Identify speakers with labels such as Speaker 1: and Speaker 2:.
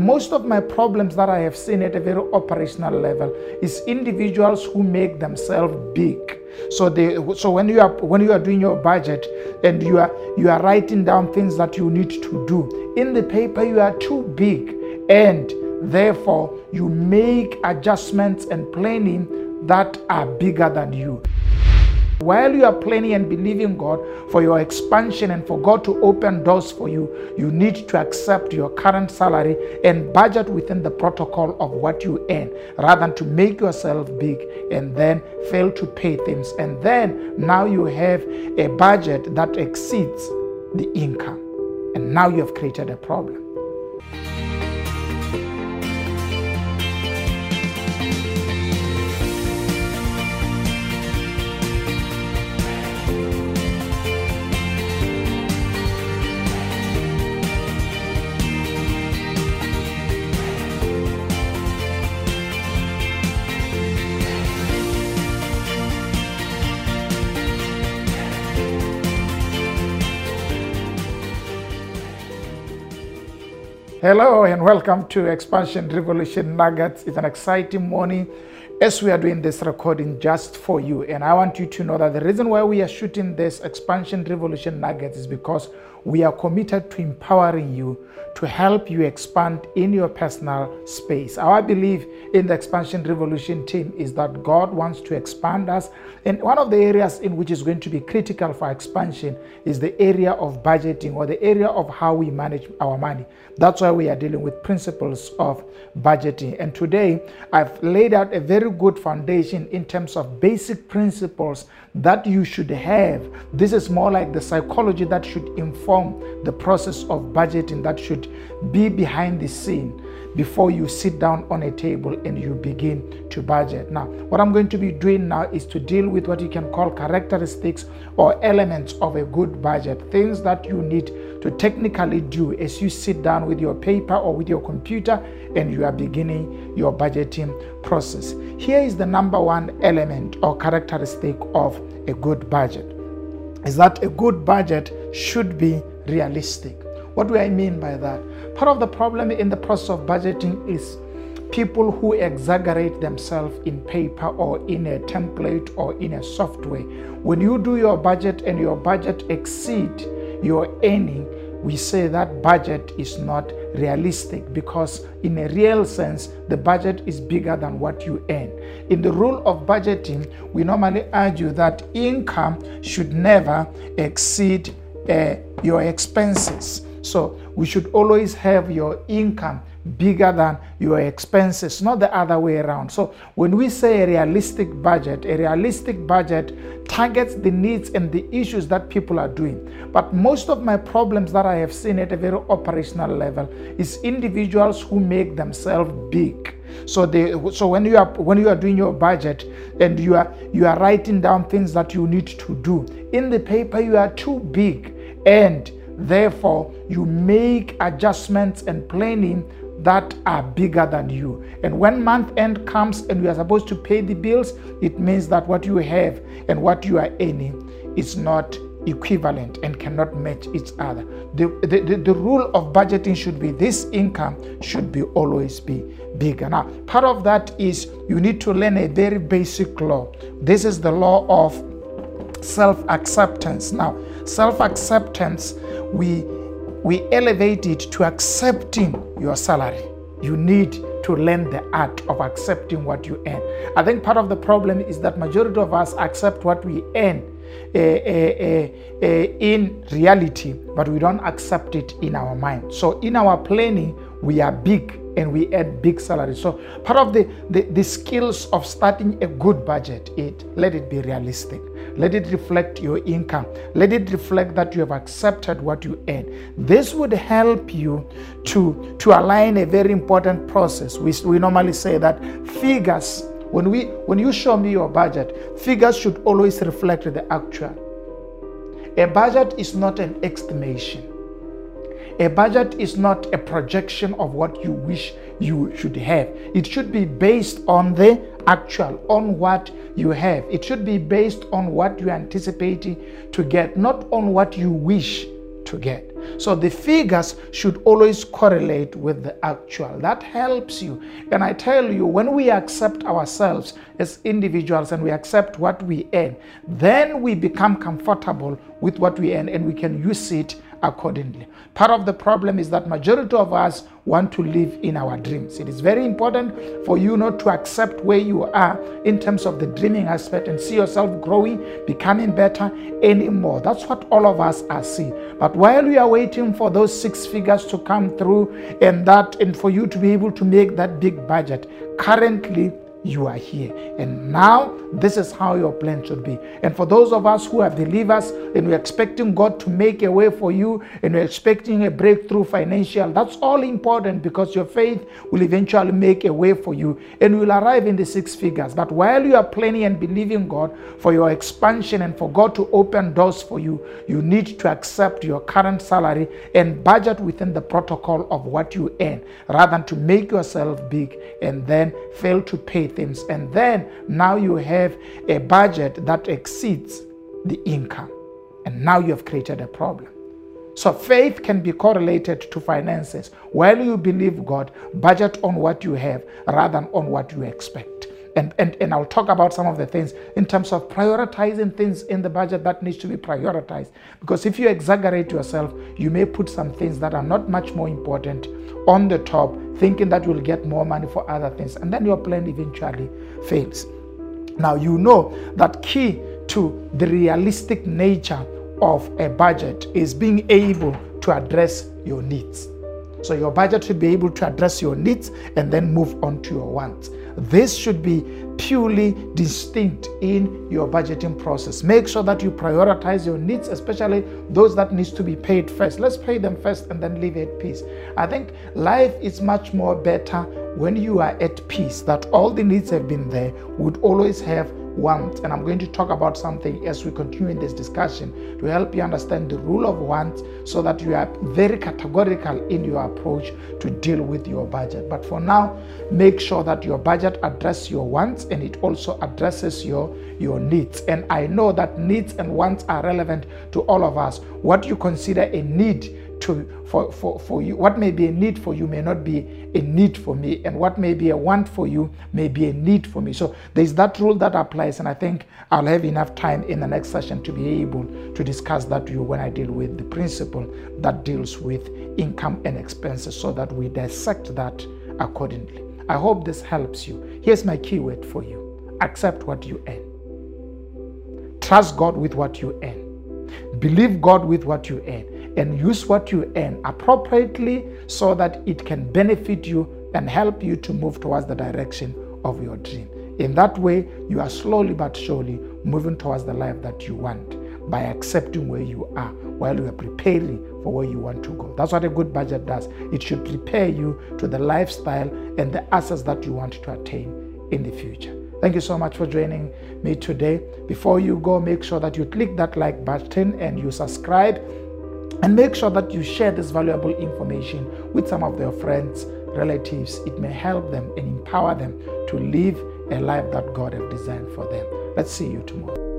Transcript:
Speaker 1: most of my problems that I have seen at a very operational level is individuals who make themselves big. So they so when you are when you are doing your budget and you are you are writing down things that you need to do in the paper you are too big and therefore you make adjustments and planning that are bigger than you. While you are planning and believing God for your expansion and for God to open doors for you, you need to accept your current salary and budget within the protocol of what you earn rather than to make yourself big and then fail to pay things. And then now you have a budget that exceeds the income. And now you have created a problem. Hello and welcome to Expansion Revolution Nuggets. It's an exciting morning as we are doing this recording just for you. And I want you to know that the reason why we are shooting this Expansion Revolution Nuggets is because we are committed to empowering you to help you expand in your personal space. Our belief in the Expansion Revolution team is that God wants to expand us. And one of the areas in which is going to be critical for expansion is the area of budgeting or the area of how we manage our money. That's why we are dealing with principles of budgeting. And today, I've laid out a very good foundation in terms of basic principles that you should have. This is more like the psychology that should inform the process of budgeting, that should be behind the scene before you sit down on a table and you begin to budget. Now, what I'm going to be doing now is to deal with what you can call characteristics or elements of a good budget, things that you need to technically do as you sit down with your paper or with your computer and you are beginning your budgeting process. Here is the number one element or characteristic of a good budget is that a good budget should be realistic. What do I mean by that? Part of the problem in the process of budgeting is people who exaggerate themselves in paper or in a template or in a software. When you do your budget and your budget exceed your earning, we say that budget is not realistic because in a real sense the budget is bigger than what you earn. In the rule of budgeting we normally argue that income should never exceed uh, your expenses. So we should always have your income bigger than your expenses, not the other way around. So when we say a realistic budget, a realistic budget targets the needs and the issues that people are doing. But most of my problems that I have seen at a very operational level is individuals who make themselves big. So they so when you are when you are doing your budget and you are you are writing down things that you need to do in the paper you are too big and Therefore, you make adjustments and planning that are bigger than you. And when month end comes and you are supposed to pay the bills, it means that what you have and what you are earning is not equivalent and cannot match each other. The, the, the, the, rule of budgeting should be this income should be always be bigger. Now, part of that is you need to learn a very basic law. This is the law of self acceptance. Now, self acceptance we we elevate it to accepting your salary. You need to learn the art of accepting what you earn. I think part of the problem is that majority of us accept what we earn uh, uh, uh, in reality, but we don't accept it in our mind. So in our planning, we are big and we add big salaries. So part of the, the, the skills of starting a good budget, it let it be realistic. Let it reflect your income. Let it reflect that you have accepted what you earn. This would help you to, to align a very important process. We, we normally say that figures, when, we, when you show me your budget, figures should always reflect the actual. A budget is not an estimation. A budget is not a projection of what you wish you should have. It should be based on the actual, on what you have. It should be based on what you are anticipating to get, not on what you wish to get. So the figures should always correlate with the actual. That helps you. And I tell you, when we accept ourselves as individuals and we accept what we earn, then we become comfortable with what we earn and we can use it accordingly. Part of the problem is that majority of us want to live in our dreams. It is very important for you not to accept where you are in terms of the dreaming aspect and see yourself growing, becoming better anymore. That's what all of us are seeing. But while we are waiting for those six figures to come through and that and for you to be able to make that big budget, currently you are here. And now, this is how your plan should be. And for those of us who have believers and we're expecting God to make a way for you and we're expecting a breakthrough financial, that's all important because your faith will eventually make a way for you and will arrive in the six figures. But while you are planning and believing God for your expansion and for God to open doors for you, you need to accept your current salary and budget within the protocol of what you earn rather than to make yourself big and then fail to pay things. And then now you have a budget that exceeds the income. And now you have created a problem. So faith can be correlated to finances. While you believe God, budget on what you have rather than on what you expect. And, and, and I'll talk about some of the things in terms of prioritizing things in the budget that needs to be prioritized. Because if you exaggerate yourself, you may put some things that are not much more important on the top, thinking that you'll get more money for other things. And then your plan eventually fails. Now, you know that key to the realistic nature of a budget is being able to address your needs. So, your budget should be able to address your needs and then move on to your wants. This should be purely distinct in your budgeting process. Make sure that you prioritize your needs, especially those that needs to be paid first. Let's pay them first and then live at peace. I think life is much more better when you are at peace, that all the needs have been there, would always have want. And I'm going to talk about something as we continue in this discussion to help you understand the rule of want so that you are very categorical in your approach to deal with your budget. But for now, make sure that your budget addresses your wants and it also addresses your, your needs. And I know that needs and wants are relevant to all of us. What you consider a need to for, for, for you. What may be a need for you may not be a need for me and what may be a want for you may be a need for me. So there's that rule that applies and i think i'll have enough time in the next session to be able to discuss that to you when i deal with the principle that deals with income and expenses so that we dissect that accordingly. I hope this helps you. Here's my keyword for you. Accept what you earn. Trust god with what you earn. Believe god with what you earn and use what you earn appropriately so that it can benefit you and help you to move towards the direction of your dream. In that way, you are slowly but surely moving towards the life that you want by accepting where you are while you are preparing for where you want to go. That's what a good budget does. It should prepare you to the lifestyle and the assets that you want to attain in the future. Thank you so much for joining me today. Before you go, make sure that you click that like button and you subscribe and make sure that you share this valuable information with some of their friends, relatives. It may help them and empower them to live a life that God has designed for them. Let's see you tomorrow.